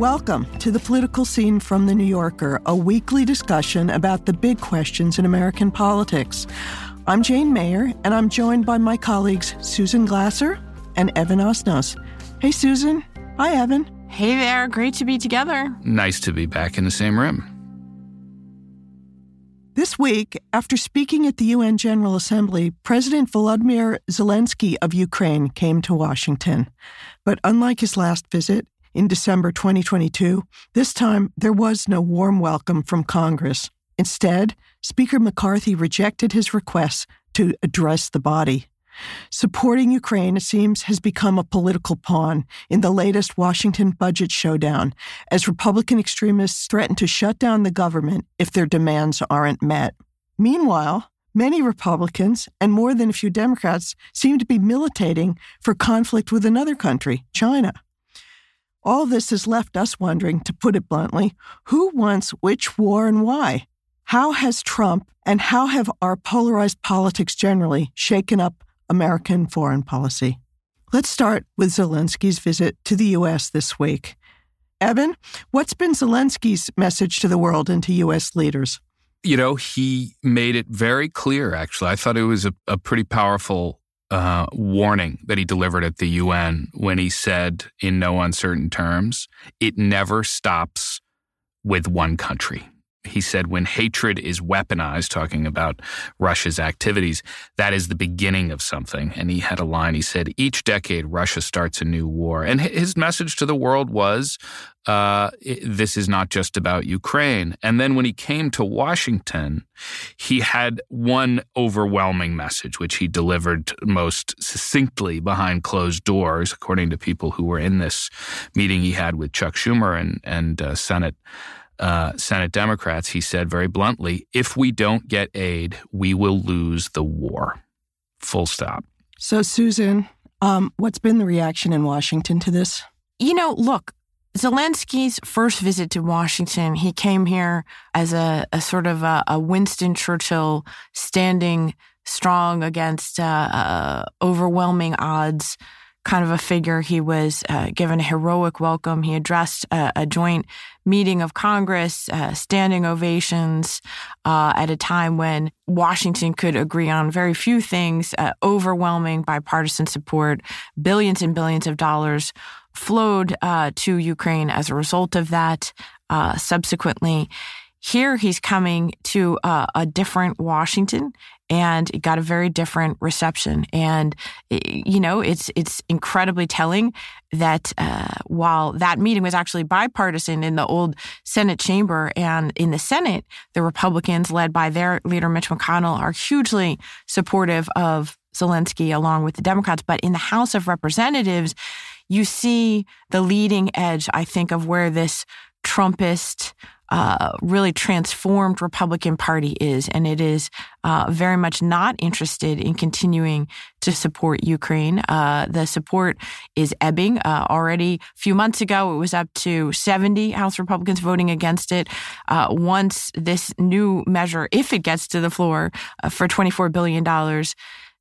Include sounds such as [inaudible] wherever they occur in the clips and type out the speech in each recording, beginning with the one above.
Welcome to the political scene from The New Yorker, a weekly discussion about the big questions in American politics. I'm Jane Mayer, and I'm joined by my colleagues Susan Glasser and Evan Osnos. Hey, Susan. Hi, Evan. Hey there. Great to be together. Nice to be back in the same room. This week, after speaking at the UN General Assembly, President Volodymyr Zelensky of Ukraine came to Washington. But unlike his last visit in December 2022, this time there was no warm welcome from Congress. Instead, Speaker McCarthy rejected his request to address the body. Supporting Ukraine, it seems, has become a political pawn in the latest Washington budget showdown as Republican extremists threaten to shut down the government if their demands aren't met. Meanwhile, many Republicans and more than a few Democrats seem to be militating for conflict with another country, China. All this has left us wondering, to put it bluntly, who wants which war and why? How has Trump and how have our polarized politics generally shaken up American foreign policy. Let's start with Zelensky's visit to the U.S. this week. Evan, what's been Zelensky's message to the world and to U.S. leaders? You know, he made it very clear, actually. I thought it was a, a pretty powerful uh, warning that he delivered at the UN when he said, in no uncertain terms, it never stops with one country he said when hatred is weaponized, talking about Russia's activities, that is the beginning of something. And he had a line. He said, each decade, Russia starts a new war. And his message to the world was, uh, this is not just about Ukraine. And then when he came to Washington, he had one overwhelming message, which he delivered most succinctly behind closed doors, according to people who were in this meeting he had with Chuck Schumer and, and uh, Senate uh, Senate Democrats, he said very bluntly, if we don't get aid, we will lose the war. Full stop. So, Susan, um, what's been the reaction in Washington to this? You know, look, Zelensky's first visit to Washington, he came here as a, a sort of a, a, Winston Churchill standing strong against uh, uh, overwhelming odds kind of a figure. He was uh, given a heroic welcome. He addressed a, a joint meeting of Congress, uh, standing ovations uh, at a time when Washington could agree on very few things, uh, overwhelming bipartisan support, billions and billions of dollars flowed uh, to Ukraine as a result of that. Uh, subsequently, here he's coming to a different Washington and it got a very different reception. And you know, it's it's incredibly telling that uh, while that meeting was actually bipartisan in the old Senate chamber and in the Senate, the Republicans, led by their leader Mitch McConnell, are hugely supportive of Zelensky along with the Democrats. But in the House of Representatives, you see the leading edge, I think, of where this Trumpist uh, really transformed Republican Party is, and it is uh, very much not interested in continuing to support Ukraine. Uh, the support is ebbing. Uh, already a few months ago, it was up to 70 House Republicans voting against it. Uh, once this new measure, if it gets to the floor uh, for $24 billion,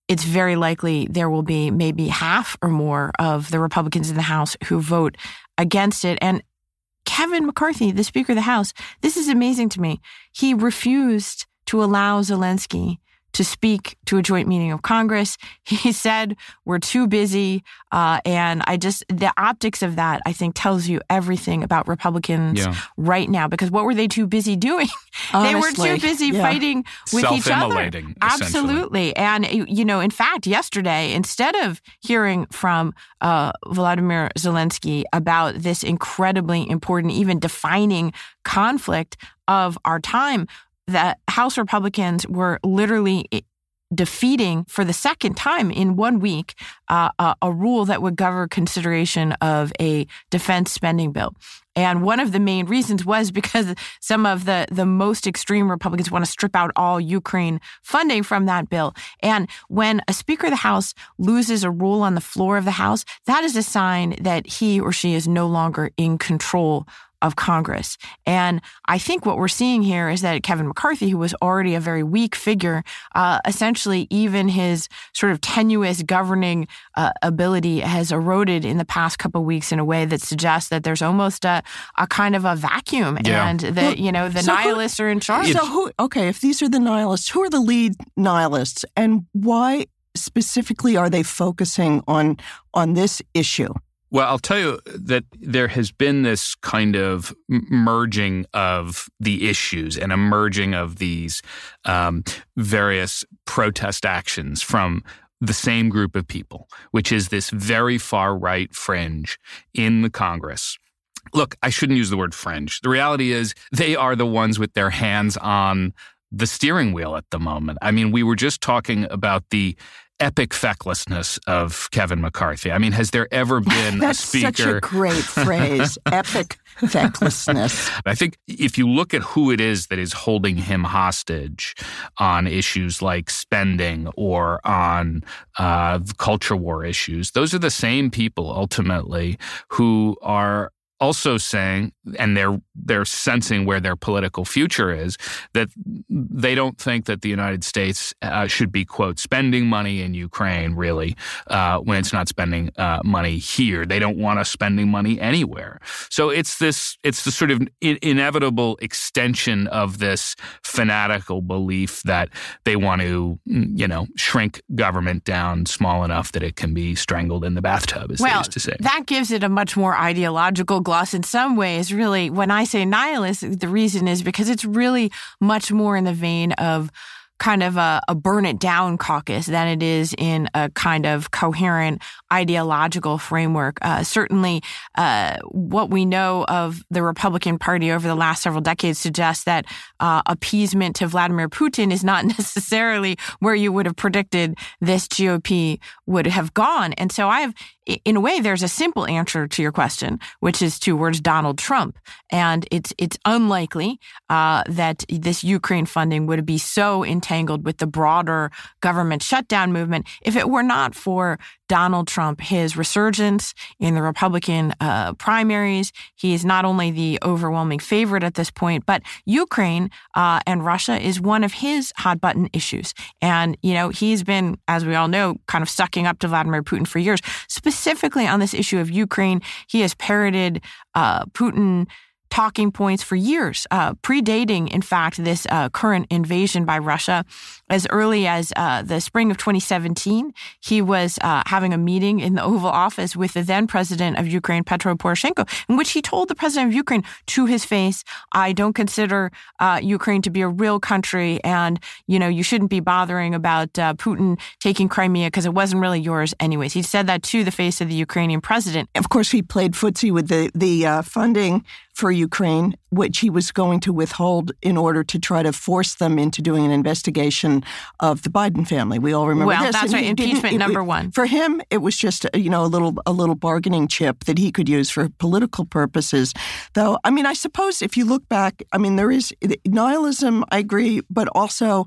it's very likely there will be maybe half or more of the Republicans in the House who vote against it. And Kevin McCarthy, the Speaker of the House, this is amazing to me. He refused to allow Zelensky to speak to a joint meeting of Congress. [laughs] He said, we're too busy. Uh, and I just, the optics of that, I think, tells you everything about Republicans yeah. right now. Because what were they too busy doing? [laughs] they were too busy yeah. fighting with each other. Absolutely. And, you know, in fact, yesterday, instead of hearing from uh, Vladimir Zelensky about this incredibly important, even defining conflict of our time, that House Republicans were literally defeating for the second time in one week uh, a, a, rule that would govern consideration of a defense spending bill. And one of the main reasons was because some of the, the most extreme Republicans want to strip out all Ukraine funding from that bill. And when a Speaker of the House loses a rule on the floor of the House, that is a sign that he or she is no longer in control of Congress. And I think what we're seeing here is that Kevin McCarthy, who was already a very weak figure, uh, essentially even his sort of tenuous governing uh, ability has eroded in the past couple weeks in a way that suggests that there's almost a, a kind of a vacuum yeah. and that, you know, the so nihilists who, are in charge. So who, okay, if these are the nihilists, who are the lead nihilists and why specifically are they focusing on on this issue? Well, I'll tell you that there has been this kind of merging of the issues and a merging of these um, various protest actions from the same group of people, which is this very far right fringe in the Congress. Look, I shouldn't use the word fringe. The reality is they are the ones with their hands on the steering wheel at the moment. I mean, we were just talking about the epic fecklessness of Kevin McCarthy. I mean, has there ever [laughs] been a speaker? That's such a great [laughs] phrase, epic fecklessness. I think if you look at who it is that is holding him hostage on issues like spending or on uh, culture war issues, those are the same people ultimately who are also saying, and they're they're sensing where their political future is, that they don't think that the United States uh, should be quote spending money in Ukraine really uh, when it's not spending uh, money here. They don't want us spending money anywhere. So it's this it's the sort of in- inevitable extension of this fanatical belief that they want to you know shrink government down small enough that it can be strangled in the bathtub, as well, they used to say. That gives it a much more ideological gloss in some ways, really, when I say nihilist, the reason is because it's really much more in the vein of kind of a, a, burn it down caucus than it is in a kind of coherent ideological framework. Uh, certainly, uh, what we know of the Republican Party over the last several decades suggests that uh, appeasement to Vladimir Putin is not [laughs] necessarily where you would have predicted this GOP would have gone. And so I have in a way, there's a simple answer to your question, which is towards Donald Trump. And it's it's unlikely uh, that this Ukraine funding would be so entangled with the broader government shutdown movement if it were not for Donald Trump, his resurgence in the Republican uh, primaries. He is not only the overwhelming favorite at this point, but Ukraine uh, and Russia is one of his hot button issues. And, you know, he's been, as we all know, kind of sucking up to Vladimir Putin for years. Specifically on this issue of Ukraine, he has parroted uh, Putin talking points for years, uh, predating, in fact, this uh, current invasion by Russia. As early as uh, the spring of 2017, he was uh, having a meeting in the Oval Office with the then president of Ukraine, Petro Poroshenko, in which he told the president of Ukraine to his face, "I don't consider uh, Ukraine to be a real country, and you know you shouldn't be bothering about uh, Putin taking Crimea because it wasn't really yours, anyways." He said that to the face of the Ukrainian president. Of course, he played footsie with the the funding for Ukraine, which he was going to withhold in order to try to force them into doing an investigation of the Biden family. We all remember well, this. that's right. Impeachment number one. For him, it was just uh, you know a little a little bargaining chip that he could use for political purposes. Though, I mean, I suppose if you look back, I mean, there is nihilism. I agree, but also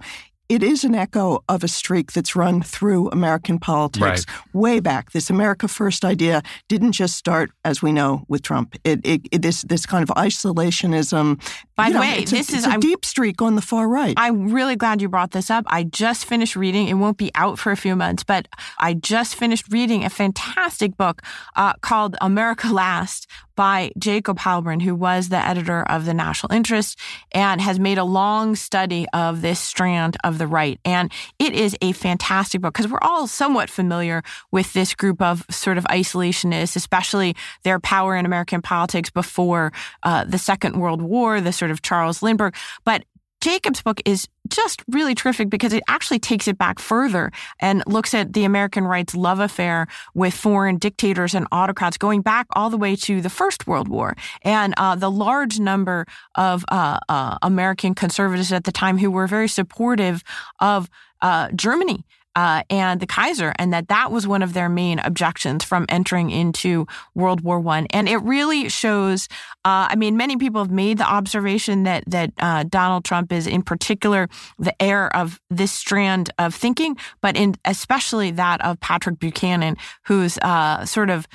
it is an echo of a streak that's run through American politics right. way back. This America First idea didn't just start, as we know, with Trump. It, it, it this this kind of isolationism. By the know, way, this a, is a deep streak on the far right. I'm really glad you brought this up. I just finished reading. It won't be out for a few months, but I just finished reading a fantastic book uh, called America Last by Jacob Heilbrunn, who was the editor of the National Interest and has made a long study of this strand of the right. And it is a fantastic book because we're all somewhat familiar with this group of sort of isolationists, especially their power in American politics before uh, the Second World War, the sort of Charles Lindbergh. But Jacob's book is just really terrific because it actually takes it back further and looks at the American rights love affair with foreign dictators and autocrats going back all the way to the First World War. And uh, the large number of uh, uh, American conservatives at the time who were very supportive of uh, Germany uh, and the Kaiser, and that that was one of their main objections from entering into World War One. And it really shows. Uh, I mean, many people have made the observation that that uh, Donald Trump is, in particular, the heir of this strand of thinking, but in especially that of Patrick Buchanan, who's uh, sort of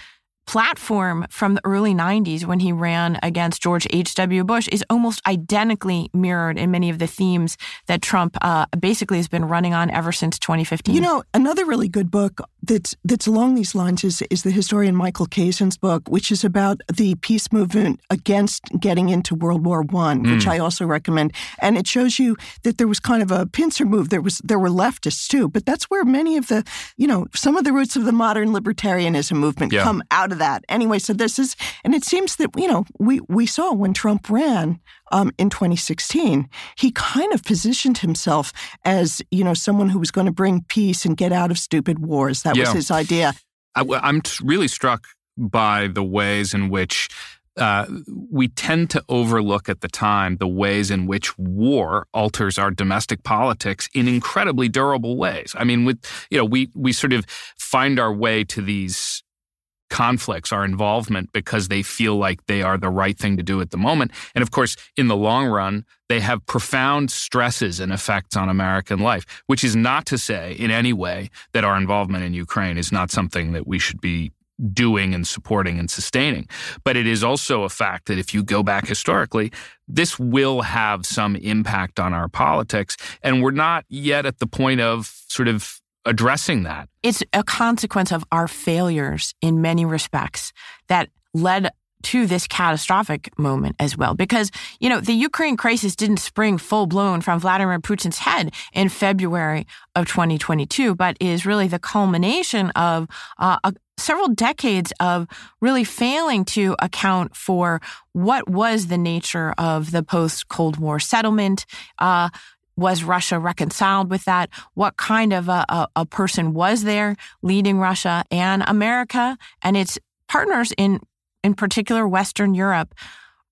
platform from the early 90s when he ran against George H.W. Bush is almost identically mirrored in many of the themes that Trump uh, basically has been running on ever since 2015. You know, another really good book that's that's along these lines is is the historian Michael Kazin's book, which is about the peace movement against getting into World War One, which mm. I also recommend. And it shows you that there was kind of a pincer move. There was there were leftists too, but that's where many of the you know some of the roots of the modern libertarianism movement yeah. come out of that. Anyway, so this is and it seems that you know we we saw when Trump ran um, in 2016, he kind of positioned himself as, you know, someone who was going to bring peace and get out of stupid wars. That yeah. was his idea. I, am really struck by the ways in which uh, we tend to overlook at the time the ways in which war alters our domestic politics in incredibly durable ways. I mean, with you know, we we sort of find our way to these conflicts, our involvement, because they feel like they are the right thing to do at the moment. And of course, in the long run, they have profound stresses and effects on American life, which is not to say in any way that our involvement in Ukraine is not something that we should be doing and supporting and sustaining. But it is also a fact that if you go back historically, this will have some impact on our politics. And we're not yet at the point of sort of addressing that. It's a consequence of our failures in many respects that led to this catastrophic moment as well. Because, you know, the Ukraine crisis didn't spring full blown from Vladimir Putin's head in February of 2022, but is really the culmination of uh, a, several decades of really failing to account for what was the nature of the post Cold War settlement, uh, was Russia reconciled with that? What kind of a, a, a, person was there leading Russia and America and its partners in, in particular, Western Europe?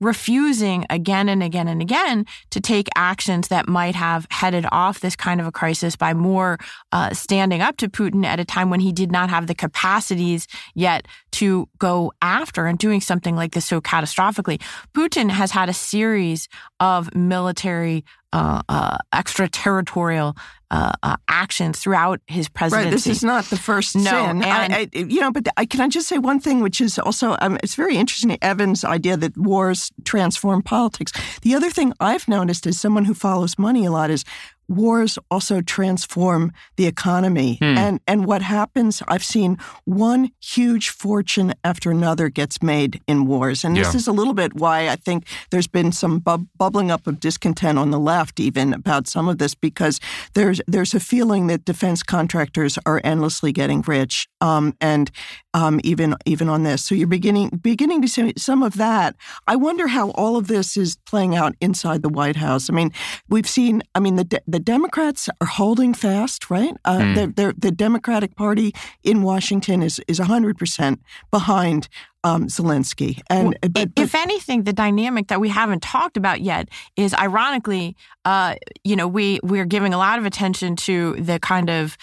refusing again and again and again to take actions that might have headed off this kind of a crisis by more uh, standing up to Putin at a time when he did not have the capacities yet to go after and doing something like this so catastrophically. Putin has had a series of military uh, uh, extraterritorial uh, uh, actions throughout his presidency. Right. This is not the first no, sin. And, I, I, you know, but I, can I just say one thing, which is also um, it's very interesting. Evan's idea that wars transform politics. The other thing I've noticed as someone who follows money a lot is wars also transform the economy. Hmm. And and what happens, I've seen one huge fortune after another gets made in wars. And this yeah. is a little bit why I think there's been some bu- bubbling up of discontent on the left even about some of this because there's there's a feeling that defense contractors are endlessly getting rich. Um, and um, even even on this. So you're beginning beginning to see some of that. I wonder how all of this is playing out inside the White House. I mean, we've seen. I mean, the the Democrats are holding fast, right? Uh, mm. they're, they're, the Democratic Party in Washington is is 100 percent behind um, Zelensky. And well, but, but, if anything, the dynamic that we haven't talked about yet is, ironically, uh, you know, we we're giving a lot of attention to the kind of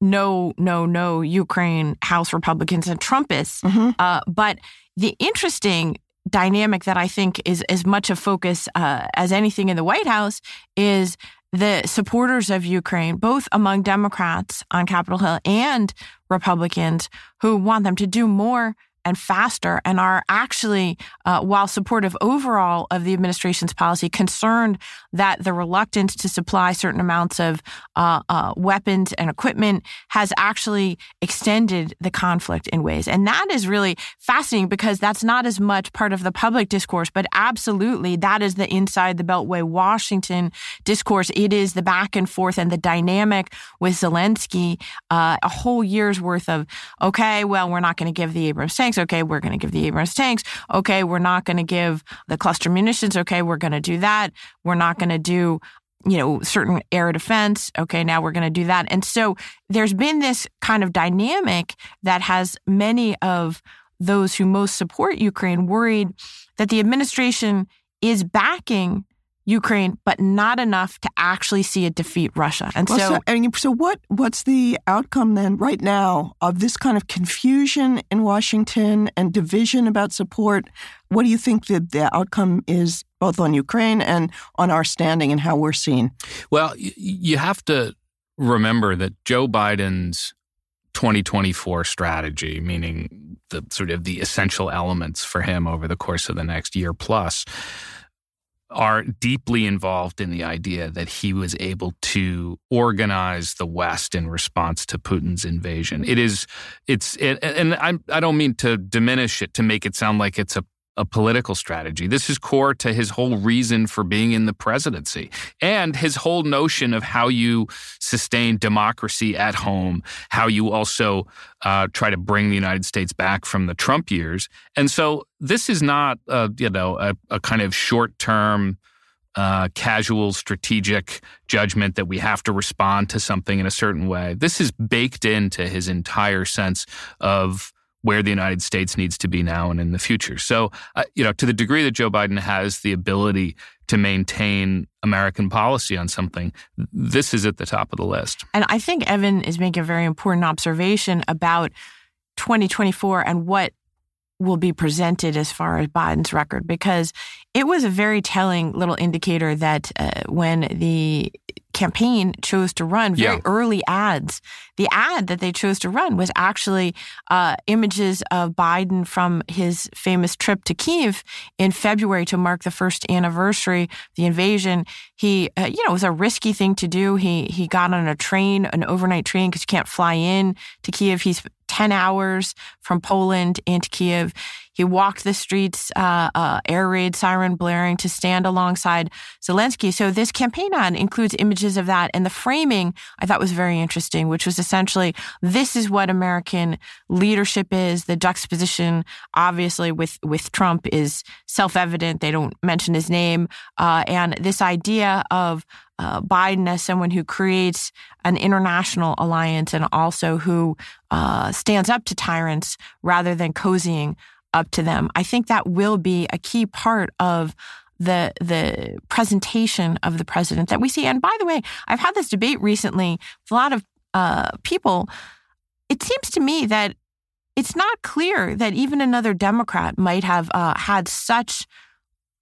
no, no, no Ukraine House Republicans and Trumpists. Mm-hmm. Uh, but the interesting dynamic that I think is as much a focus uh, as anything in the White House is the supporters of Ukraine, both among Democrats on Capitol Hill and Republicans, who want them to do more and faster and are actually, uh, while supportive overall of the administration's policy, concerned that the reluctance to supply certain amounts of uh, uh, weapons and equipment has actually extended the conflict in ways. And that is really fascinating because that's not as much part of the public discourse, but absolutely that is the inside the Beltway Washington discourse. It is the back and forth and the dynamic with Zelensky, uh, a whole year's worth of, okay, well, we're not going to give the Abrams tanks. Okay, we're going to give the Abrams tanks. Okay, we're not going to give the cluster munitions. Okay, we're going to do that. We're not going to do you know, certain air defense. Okay, now we're going to do that. And so there's been this kind of dynamic that has many of those who most support Ukraine worried that the administration is backing Ukraine, but not enough to actually see it defeat Russia. And well, so, so, I mean, so what? What's the outcome then, right now, of this kind of confusion in Washington and division about support? What do you think that the outcome is, both on Ukraine and on our standing and how we're seen? Well, you have to remember that Joe Biden's 2024 strategy, meaning the sort of the essential elements for him over the course of the next year plus, are deeply involved in the idea that he was able to organize the West in response to Putin's invasion. It is, it's, it, and I, I don't mean to diminish it to make it sound like it's a a political strategy. This is core to his whole reason for being in the presidency and his whole notion of how you sustain democracy at home, how you also uh, try to bring the United States back from the Trump years. And so this is not, you know, a, a kind of short term. Uh, casual strategic judgment that we have to respond to something in a certain way. This is baked into his entire sense of where the United States needs to be now and in the future. So, uh, you know, to the degree that Joe Biden has the ability to maintain American policy on something, this is at the top of the list. And I think Evan is making a very important observation about 2024 and what will be presented as far as Biden's record because it was a very telling little indicator that uh, when the campaign chose to run very yeah. early ads. The ad that they chose to run was actually uh, images of Biden from his famous trip to Kiev in February to mark the first anniversary of the invasion. He, uh, you know, it was a risky thing to do. He he got on a train, an overnight train, because you can't fly in to Kiev. He's 10 hours from Poland into Kiev. He walked the streets, uh, uh, air raid siren blaring to stand alongside Zelensky. So this campaign ad includes images of that. And the framing I thought was very interesting, which was essentially this is what American leadership is. The juxtaposition, obviously, with, with Trump is self evident. They don't mention his name. Uh, and this idea of uh, Biden as someone who creates an international alliance and also who uh, stands up to tyrants rather than cozying up to them. I think that will be a key part of the the presentation of the president that we see. And by the way, I've had this debate recently with a lot of uh, people. It seems to me that it's not clear that even another Democrat might have uh, had such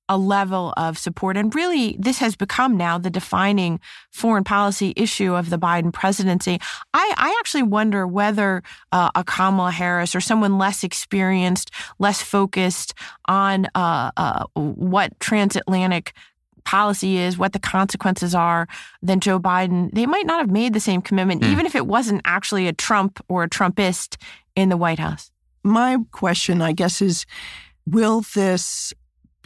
a level of support. And really, this has become now the defining foreign policy issue of the Biden presidency. I, I actually wonder whether uh, a Kamala Harris or someone less experienced, less focused on uh, uh, what transatlantic policy is, what the consequences are, than Joe Biden, they might not have made the same commitment, mm. even if it wasn't actually a Trump or a Trumpist in the White House. My question, I guess, is will this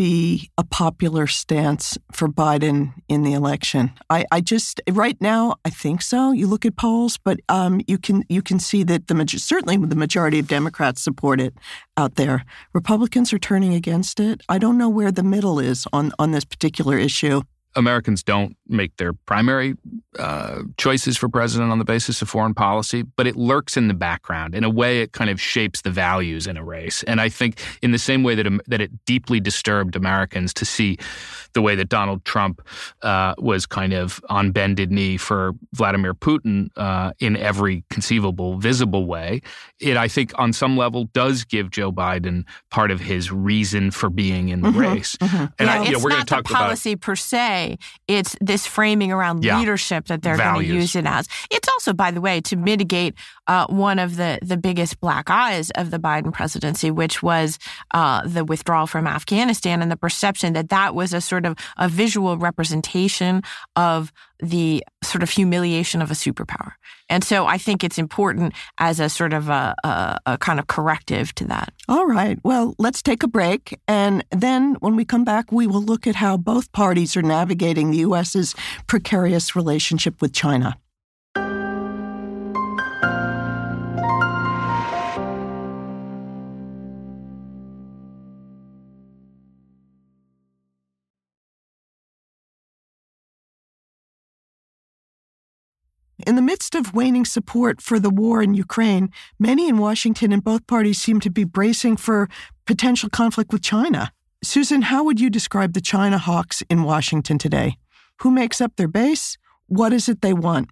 be a popular stance for Biden in the election. I, I just right now I think so. You look at polls, but um, you can you can see that the certainly the majority of Democrats support it out there. Republicans are turning against it. I don't know where the middle is on on this particular issue. Americans don't make their primary uh, choices for president on the basis of foreign policy, but it lurks in the background. In a way, it kind of shapes the values in a race. And I think, in the same way that that it deeply disturbed Americans to see the way that Donald Trump uh, was kind of on bended knee for Vladimir Putin uh, in every conceivable, visible way, it I think on some level does give Joe Biden part of his reason for being in the mm-hmm, race. Mm-hmm. And yeah, I, you know, we're going to talk policy about per se. It's this framing around yeah, leadership that they're going to use it as. It's also, by the way, to mitigate uh, one of the the biggest black eyes of the Biden presidency, which was uh, the withdrawal from Afghanistan and the perception that that was a sort of a visual representation of the sort of humiliation of a superpower. And so I think it's important as a sort of a, a, a, kind of corrective to that. All right. Well, let's take a break. And then when we come back, we will look at how both parties are navigating the U.S.'s precarious relationship with China. In the midst of waning support for the war in Ukraine, many in Washington and both parties seem to be bracing for potential conflict with China. Susan, how would you describe the China hawks in Washington today? Who makes up their base? What is it they want?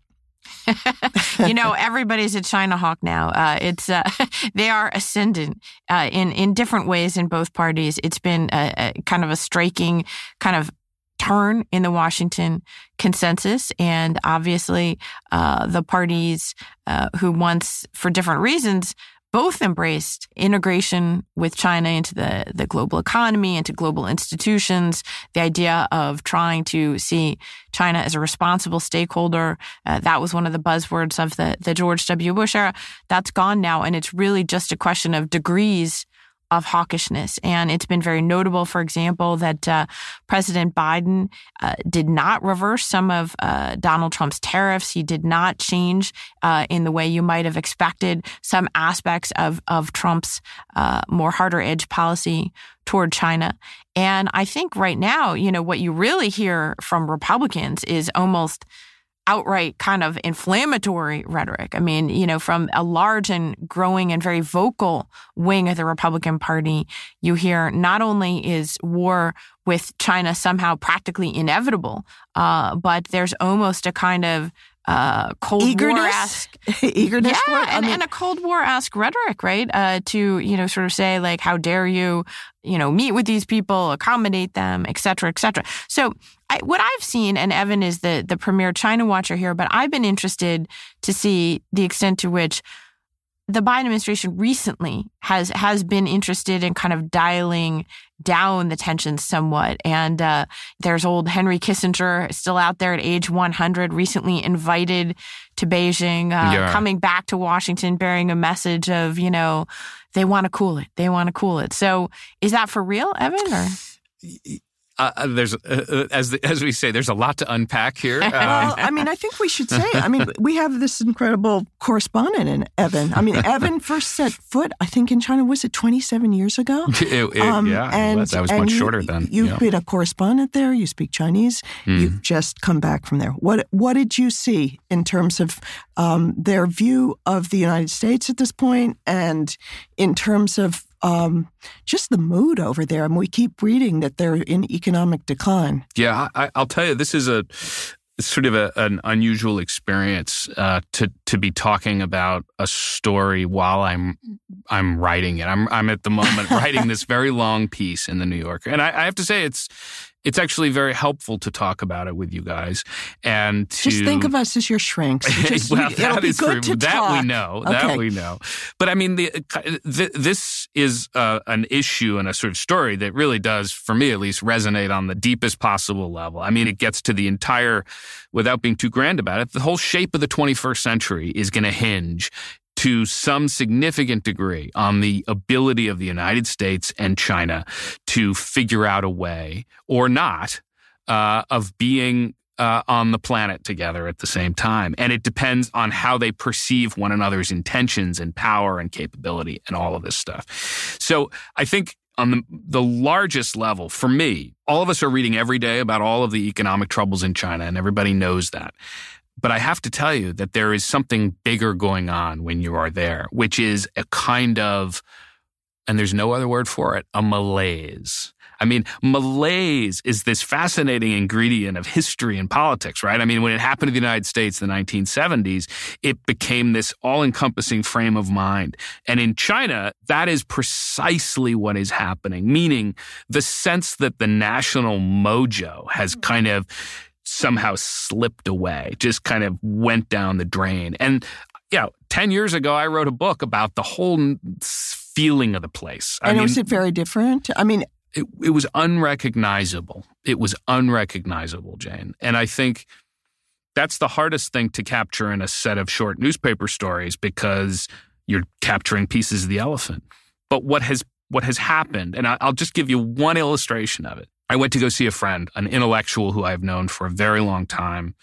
[laughs] you know, everybody's a China hawk now. Uh, it's uh, [laughs] they are ascendant uh, in in different ways in both parties. It's been a, a kind of a striking kind of turn in the Washington consensus. And obviously, uh, the parties uh, who once, for different reasons, both embraced integration with China into the, the global economy, into global institutions, the idea of trying to see China as a responsible stakeholder. Uh, that was one of the buzzwords of the, the George W. Bush era. That's gone now. And it's really just a question of degrees of hawkishness. And it's been very notable, for example, that uh, President Biden uh, did not reverse some of uh, Donald Trump's tariffs. He did not change uh, in the way you might have expected some aspects of, of Trump's uh, more harder edge policy toward China. And I think right now, you know, what you really hear from Republicans is almost outright kind of inflammatory rhetoric. I mean, you know, from a large and growing and very vocal wing of the Republican Party, you hear not only is war with China somehow practically inevitable, uh, but there's almost a kind of uh, Cold Eagerness? War Eagerness [laughs] for yeah? And, mean- and a Cold War esque rhetoric, right? Uh, to you know, sort of say like, "How dare you, you know, meet with these people, accommodate them, et cetera, et cetera." So, I, what I've seen, and Evan is the the premier China watcher here, but I've been interested to see the extent to which the Biden administration recently has has been interested in kind of dialing down the tensions somewhat. And uh, there's old Henry Kissinger still out there at age 100, recently invited to Beijing, uh, Yeah. coming back to Washington, bearing a message of you know they want to cool it, they want to cool it. So is that for real, Evan? Or Uh, uh, there's uh, uh, as the, as we say, there's a lot to unpack here. Um, [laughs] well, I mean, I think we should say. I mean, we have this incredible correspondent in Evan. I mean, Evan first set foot, I think, in China. Was it 27 years ago? [laughs] it- it- Um, yeah, and, that was and much you- shorter then. You've yeah. been a correspondent there. You speak Chinese. Mm. You've just come back from there. What What did you see in terms of um, their view of the United States at this point, and in terms of um, just the mood over there? And we keep reading that they're in economic decline. Yeah, I, I'll tell you, this is a sort of a, an unusual experience uh, to to be talking about a story while I'm I'm writing it. I'm I'm at the moment [laughs] writing this very long piece in the New Yorker, and I, I have to say it's it's actually very helpful to talk about it with you guys and to Just think of us as your shrinks. [laughs] Just, well, it'll that be is good true. to that talk. we know. Okay. That we know. But I mean, the, th- this is uh, an issue and a sort of story that really does, for me at least, resonate on the deepest possible level. I mean, it gets to the entire, without being too grand about it, the whole shape of the 21st century is going to hinge to some significant degree on the ability of the United States and China to figure out a way or not uh, of being uh, on the planet together at the same time. And it depends on how they perceive one another's intentions and power and capability and all of this stuff. So I think on the, the largest level, for me, all of us are reading every day about all of the economic troubles in China, and everybody knows that. But I have to tell you that there is something bigger going on when you are there, which is a kind of, and there's no other word for it, a malaise. I mean, malaise is this fascinating ingredient of history and politics, right? I mean, when it happened to the United States in the 1970s, it became this all encompassing frame of mind. And in China, that is precisely what is happening, meaning the sense that the national mojo has hmm. kind of somehow slipped away, just kind of went down the drain. And you know, 10 years ago, I wrote a book about the whole feeling of the place. I And mean, was it very different? I mean, it, it was unrecognizable. It was unrecognizable, Jane. And I think that's the hardest thing to capture in a set of short newspaper stories because you're capturing pieces of the elephant. But what has what has happened, and I, I'll just give you one illustration of it. I went to go see a friend, an intellectual who I've known for a very long time,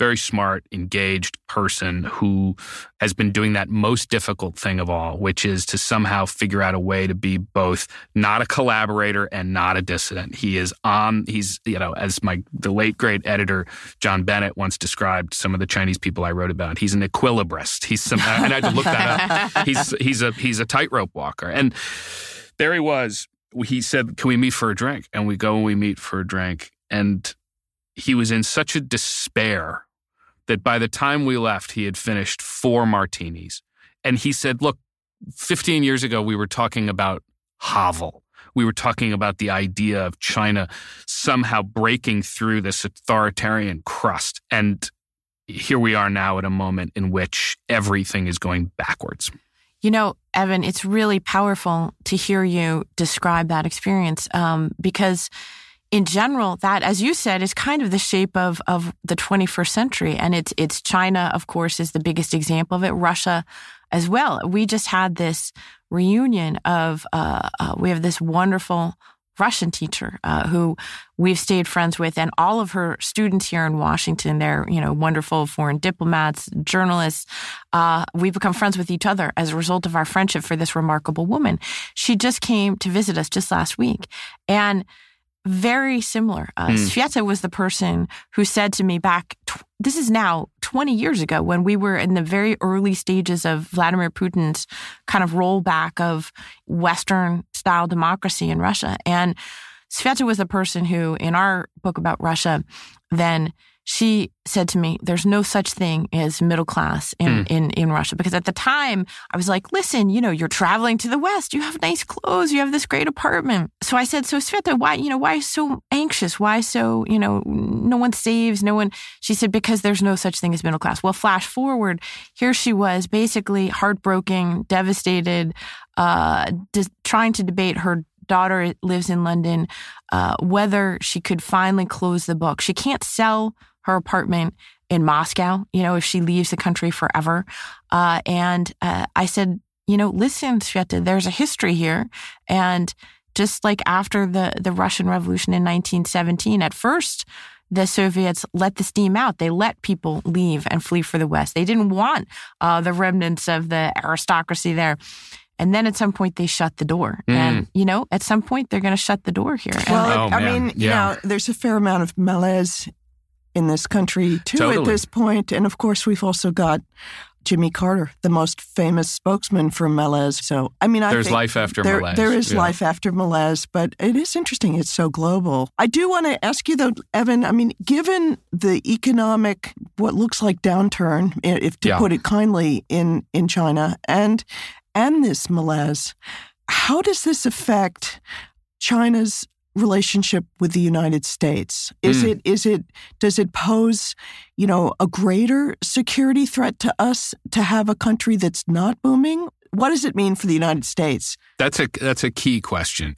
very smart, engaged person who has been doing that most difficult thing of all, which is to somehow figure out a way to be both not a collaborator and not a dissident. He is on, he's, you know, as my, the late great editor, John Bennet once described some of the Chinese people I wrote about, he's an equilibrist. He's some, and I had to look that up. [laughs] He's, he's a, he's a tightrope walker. And there he was. He said, Can we meet for a drink? And we go and we meet for a drink. And he was in such a despair that by the time we left, he had finished four martinis. And he said, Look, 15 years ago, we were talking about Havel. we were talking about the idea of China somehow breaking through this authoritarian crust. And here we are now at a moment in which everything is going backwards. You know, Evan, it's really powerful to hear you describe that experience um, because, in general, that, as you said, is kind of the shape of of the 21st century, and it's it's China, of course, is the biggest example of it. Russia, as well. We just had this reunion of uh, uh, we have this wonderful Russian teacher uh, who we've stayed friends with, and all of her students here in Washington. They're you know wonderful foreign diplomats, journalists. Uh, we've become friends with each other as a result of our friendship for this remarkable woman. She just came to visit us just last week, and very similar. Uh, mm. Sveta was the person who said to me back, tw- this is now 20 years ago when we were in the very early stages of Vladimir Putin's kind of rollback of Western style democracy in Russia. And Sveta was the person who, in our book about Russia, then she said to me, There's no such thing as middle class in, mm. in, in Russia. Because at the time, I was like, Listen, you know, you're traveling to the West. You have nice clothes. You have this great apartment. So I said, So Sveta, why, you know, why so anxious? Why so, you know, no one saves, no one. She said, Because there's no such thing as middle class. Well, flash forward, here she was basically heartbroken, devastated, uh, trying to debate her daughter lives in London, uh, whether she could finally close the book. She can't sell her apartment in Moscow, you know, if she leaves the country forever. Uh, and uh, I said, you know, listen, Sveta, there's a history here. And just like after the, the Russian Revolution in 1917, at first, the Soviets let the steam out. They let people leave and flee for the West. They didn't want uh, the remnants of the aristocracy there. And then at some point they shut the door. Mm. And, you know, at some point they're going to shut the door here. Well, oh, I mean, yeah. you know, there's a fair amount of malaise in this country too totally. at this point. And of course, we've also got Jimmy Carter, the most famous spokesman for Malaise. So, I mean, I there's life after there, Malaise. There is yeah. life after Malaise, but it is interesting. It's so global. I do want to ask you though, Evan. I mean, given the economic, what looks like downturn, if to yeah. put it kindly, in in China, and and this malaise, how does this affect China's relationship with the United States? Is mm. it is it does it pose, you know, a greater security threat to us to have a country that's not booming? What does it mean for the United States? That's a that's a key question.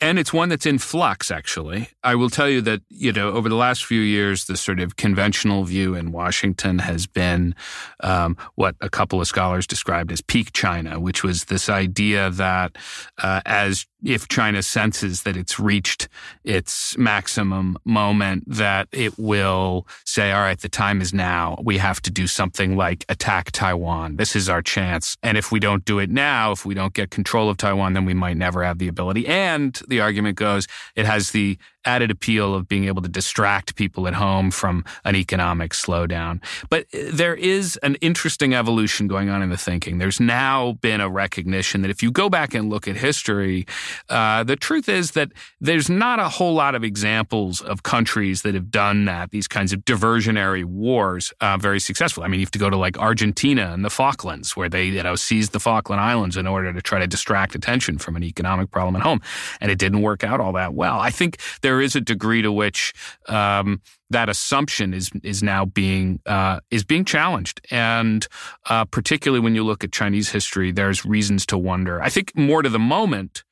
And it's one that's in flux, actually. I will tell you that, you know, over the last few years, the sort of conventional view in Washington has been um, what a couple of scholars described as peak China, which was this idea that uh, as if China senses that it's reached its maximum moment, that it will say, all right, the time is now. We have to do something like attack Taiwan. This is our chance. And if we don't do it now, if we don't get control of Taiwan, then we might never have the ability. And the argument goes, it has the added appeal of being able to distract people at home from an economic slowdown. But there is an interesting evolution going on in the thinking. There's now been a recognition that if you go back and look at history, uh, the truth is that there's not a whole lot of examples of countries that have done that, these kinds of diversionary wars, uh, very successful. I mean, you have to go to like Argentina and the Falklands, where they, you know, seized the Falkland Islands in order to try to distract attention from an economic problem at home. And it didn't work out all that well. I think there there is a degree to which um, that assumption is is now being uh, is being challenged, and uh, particularly when you look at Chinese history, there's reasons to wonder. I think more to the moment.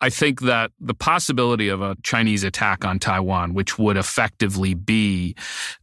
I think that the possibility of a Chinese attack on Taiwan, which would effectively be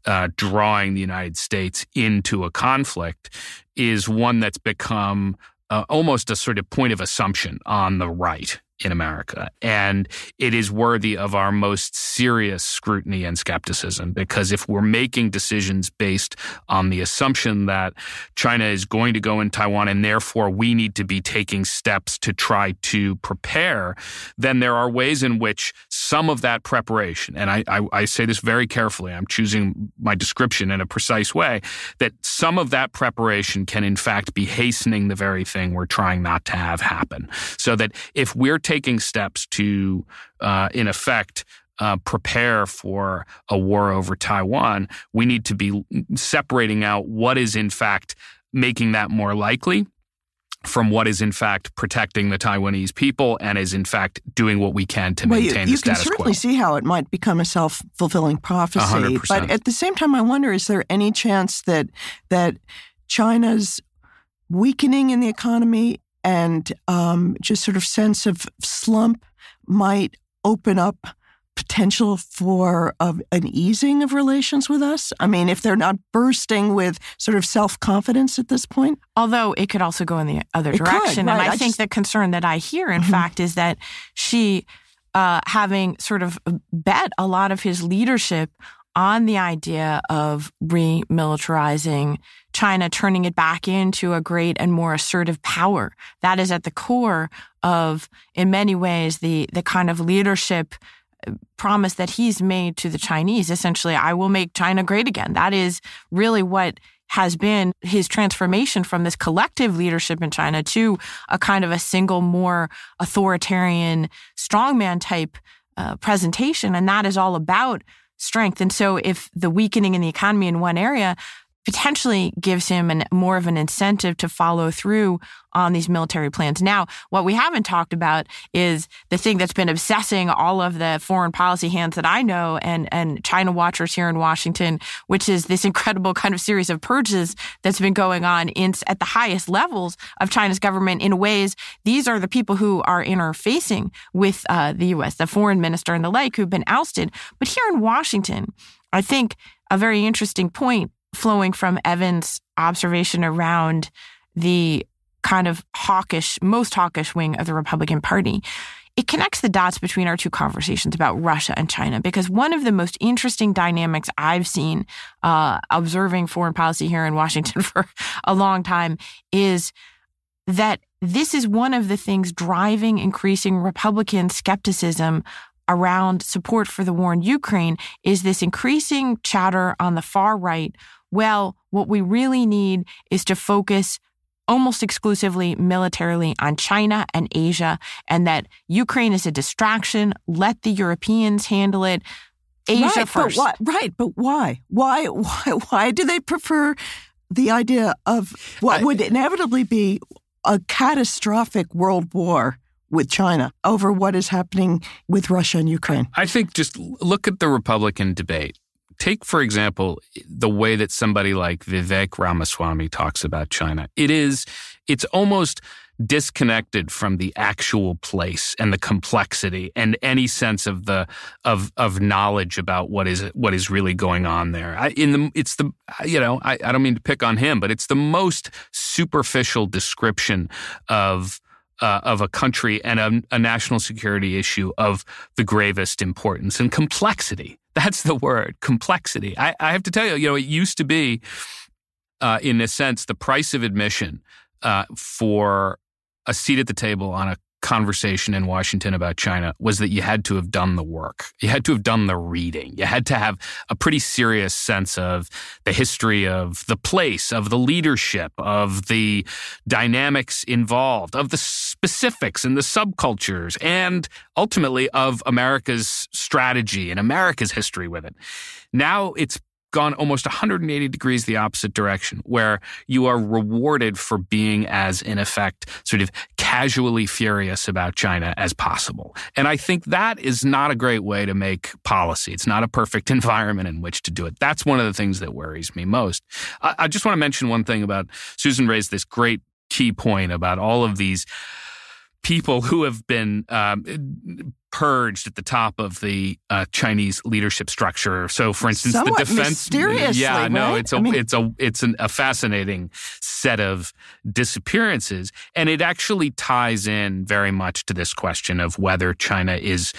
uh, drawing the United States into a conflict, is one that's become uh, almost a sort of point of assumption on the right in America. And it is worthy of our most serious scrutiny and skepticism because if we're making decisions based on the assumption that China is going to go in Taiwan and therefore we need to be taking steps to try to prepare, then there are ways in which some of that preparation, and I, I, I say this very carefully, I'm choosing my description in a precise way, that some of that preparation can in fact be hastening the very thing we're trying not to have happen. So that if we're taking taking steps to, uh, in effect, uh, prepare for a war over Taiwan, we need to be separating out what is in fact making that more likely from what is in fact protecting the Taiwanese people and is in fact doing what we can to well, maintain you, the status quo. You can certainly see how it might become a self fulfilling prophecy. 100%. But at the same time, I wonder: is there any chance that that China's weakening in the economy and um, just sort of sense of slump might open up potential for uh, an easing of relations with us? I mean, if they're not bursting with sort of self confidence at this point? Although it could also go in the other It could, direction. right. And I, I think just- the concern that I hear, in Mhm. fact, is that Xi, uh, having sort of bet a lot of his leadership on the idea of remilitarizing China, turning it back into a great and more assertive power. That is at the core of, in many ways, the the kind of leadership uh, promise that he's made to the Chinese. Essentially, I will make China great again. That is really what has been his transformation from this collective leadership in China to a kind of a single, more authoritarian, strongman type uh, presentation. And that is all about strength. And so if the weakening in the economy in one area potentially gives him an, more of an incentive to follow through on these military plans. Now, what we haven't talked about is the thing that's been obsessing all of the foreign policy hands that I know and, and China watchers here in Washington, which is this [laughs] incredible kind of series of purges that's been going on in, at the highest levels of China's government in ways these are the people who are interfacing with uh, the U.S., the foreign minister and the like, who've been ousted. But here in Washington, I think a very interesting point flowing from Evan's observation around the kind of hawkish, most hawkish wing of the Republican Party. It connects the dots between our two conversations about Russia and China because one of the most interesting dynamics I've seen uh, observing foreign policy here in Washington [laughs] for a long time is that this is one of the things driving increasing Republican skepticism around support for the war in Ukraine is this increasing chatter on the far right. Well, what we really need is to focus almost exclusively militarily on China and Asia, and that Ukraine is a distraction. Let the Europeans handle it. Asia right, first. But why, right, but why? Why? [laughs] Why? Why do they prefer the idea of what I- would inevitably be a catastrophic world war with China over what is happening with Russia and Ukraine? I think just look at the Republican debate. Take, for example, the way that somebody like Vivek Ramaswamy talks about China. It is, it's almost disconnected from the actual place and the complexity and any sense of the of of knowledge about what is what is really going on there. I, in the it's the you know I, I don't mean to pick on him, but it's the most superficial description of uh, of a country and a, a national security issue of the gravest importance and complexity. That's the word, complexity. I, I have to tell you, you know, it used to be, uh, in a sense, the price of admission uh, for a seat at the table on a conversation in Washington about China was that you had to have done the work. You had to have done the reading. You had to have a pretty serious sense of the history of the place, of the leadership, of the dynamics involved, of the specifics and the subcultures, and ultimately of America's strategy and America's history with it. Now it's gone almost 180 degrees the opposite direction, where you are rewarded for being as, in effect, sort of casually furious about China as possible. And I think that is not a great way to make policy. It's not a perfect [laughs] environment in which to do it. That's one of the things that worries me most. I, I just want to mention one thing about Susan raised this great key point about all of these people who have been um, purged at the top of the uh, Chinese leadership structure. So, for instance, Somewhat the defense. yeah, no, right? it's a I mean- it's a it's an, a fascinating set of disappearances, and it actually ties in very much to this question of whether China is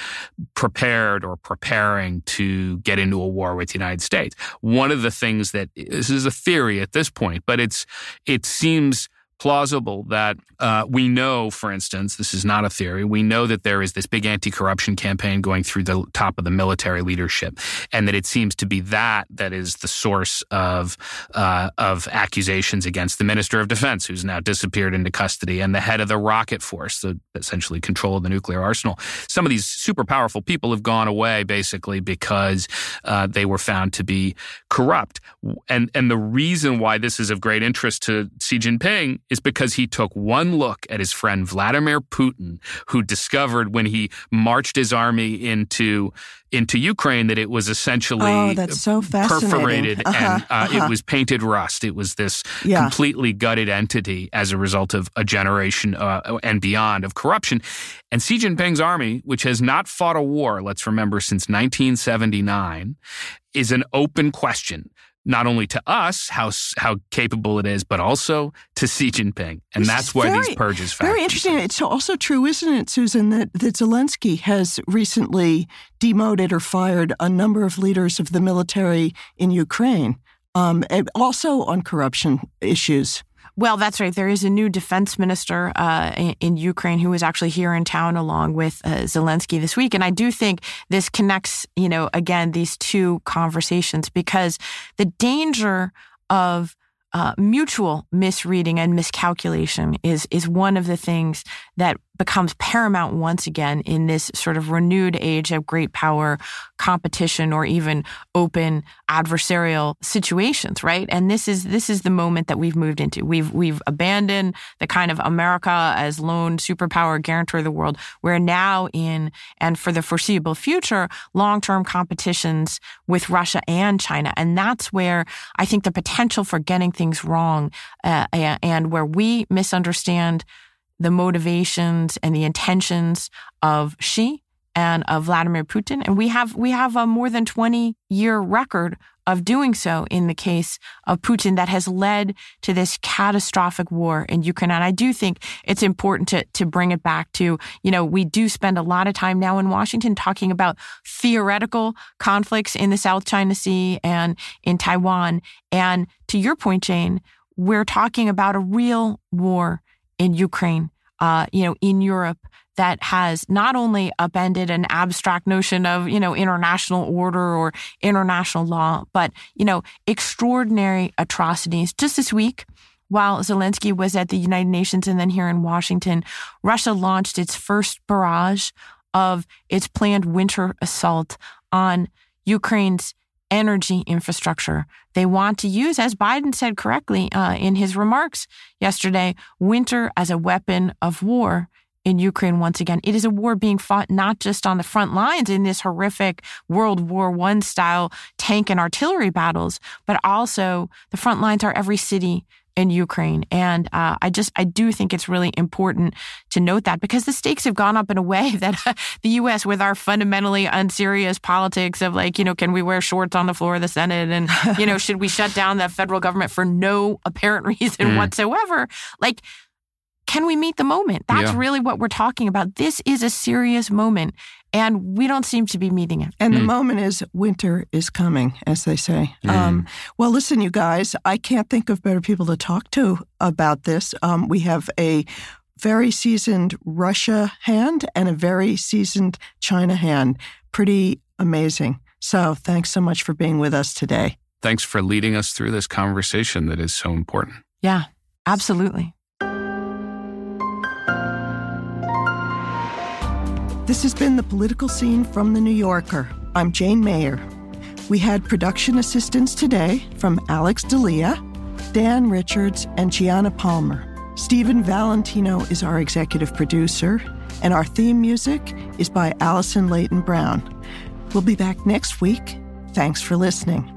prepared or preparing to get into a war with the United States. One of the things that this is a theory at this point, but it's it seems plausible that uh, we know, for instance, this is not a theory. We know that there is this big anti-corruption campaign going through the top of the military leadership, and that it seems to be that that is the source of uh, of accusations against the Minister of Defense, who's now disappeared into custody, and the head of the rocket force, the essentially control of the nuclear arsenal. Some of these super powerful people have gone away basically because uh, they were found to be corrupt, and and the reason why this is of great interest to Xi Jinping is because he took one look at his friend Vladimir Putin, who discovered when he marched his army into into Ukraine that it was essentially oh, that's so perforated uh-huh, and uh, uh-huh. it was painted rust. It was this Yeah. completely gutted entity as a result of a generation uh, and beyond of corruption. And Xi Jinping's army, which has not fought a war, let's remember, since 1979, is an open question. Not only to us, how how capable it is, but also to Xi Jinping, and This that's why very- these purges. Very interesting. It's also true, isn't it, Susan, that, that Zelensky has recently demoted or fired a number of leaders of the military in Ukraine, um, and also on corruption issues. Well, that's right. There is a new defense minister uh, in, in Ukraine who was actually here in town along with uh, Zelensky this week. And I do think this connects, you know, again, these two conversations because the danger of uh, mutual misreading and miscalculation is is one of the things that becomes paramount once again in this sort of renewed age of great power competition or even open adversarial situations right? And this is this is the moment that we've moved into. We've we've abandoned the kind of america as lone superpower guarantor of the world. We're now in and for the foreseeable future long-term competitions with russia and china. And that's where i think the potential for getting things wrong uh, and, where we misunderstand the motivations and the intentions of Xi and of Vladimir Putin. And we have we have a more than 20 year record of doing so in the case of Putin that has led to this catastrophic war in Ukraine. And I do think it's important to, to bring it back to, you know, we do spend a lot of time now in Washington talking about theoretical conflicts in the South China Sea and in Taiwan. And to your point, Jane, we're talking about a real war in Ukraine, uh, you know, in Europe that has not only upended an abstract notion of, you know, international order or international law, but, you know, extraordinary atrocities. Just this week, while Zelensky was at the United Nations and then here in Washington, Russia launched its first barrage of its planned winter assault on Ukraine's energy infrastructure. They want to use, as Biden said correctly uh, in his remarks yesterday, winter as a weapon of war in Ukraine once again. It is a war being fought not just on the front lines in this horrific World War I style tank and artillery battles, but also the front lines are every city in Ukraine. And uh, I just, I do think it's really important to note that because the stakes have gone up in a way [laughs] that uh, the U.S., with our fundamentally unserious politics of like, you know, can we wear shorts on the floor of the Senate? And, you know, [laughs] should we shut down the federal government for no apparent [laughs] reason Mm. whatsoever? Like, can we meet the moment? That's Yeah. really what we're talking about. This is a serious moment, and we don't seem to be meeting it. And the Mm. moment is winter is coming, as they say. Um, well, listen, you guys, I can't think of better people to talk to about this. Um, we have a very seasoned Russia hand and a very seasoned China hand. Pretty amazing. So thanks so much for being with us today. Thanks for leading us through this conversation that is so important. Yeah, absolutely. This has been the political scene from The New Yorker. I'm Jane Mayer. We had production assistance today from Alex Dalia, Dan Richards, and Gianna Palmer. Stephen Valentino is our executive producer, and our theme music is by Allison Leighton Brown. We'll be back next week. Thanks for listening.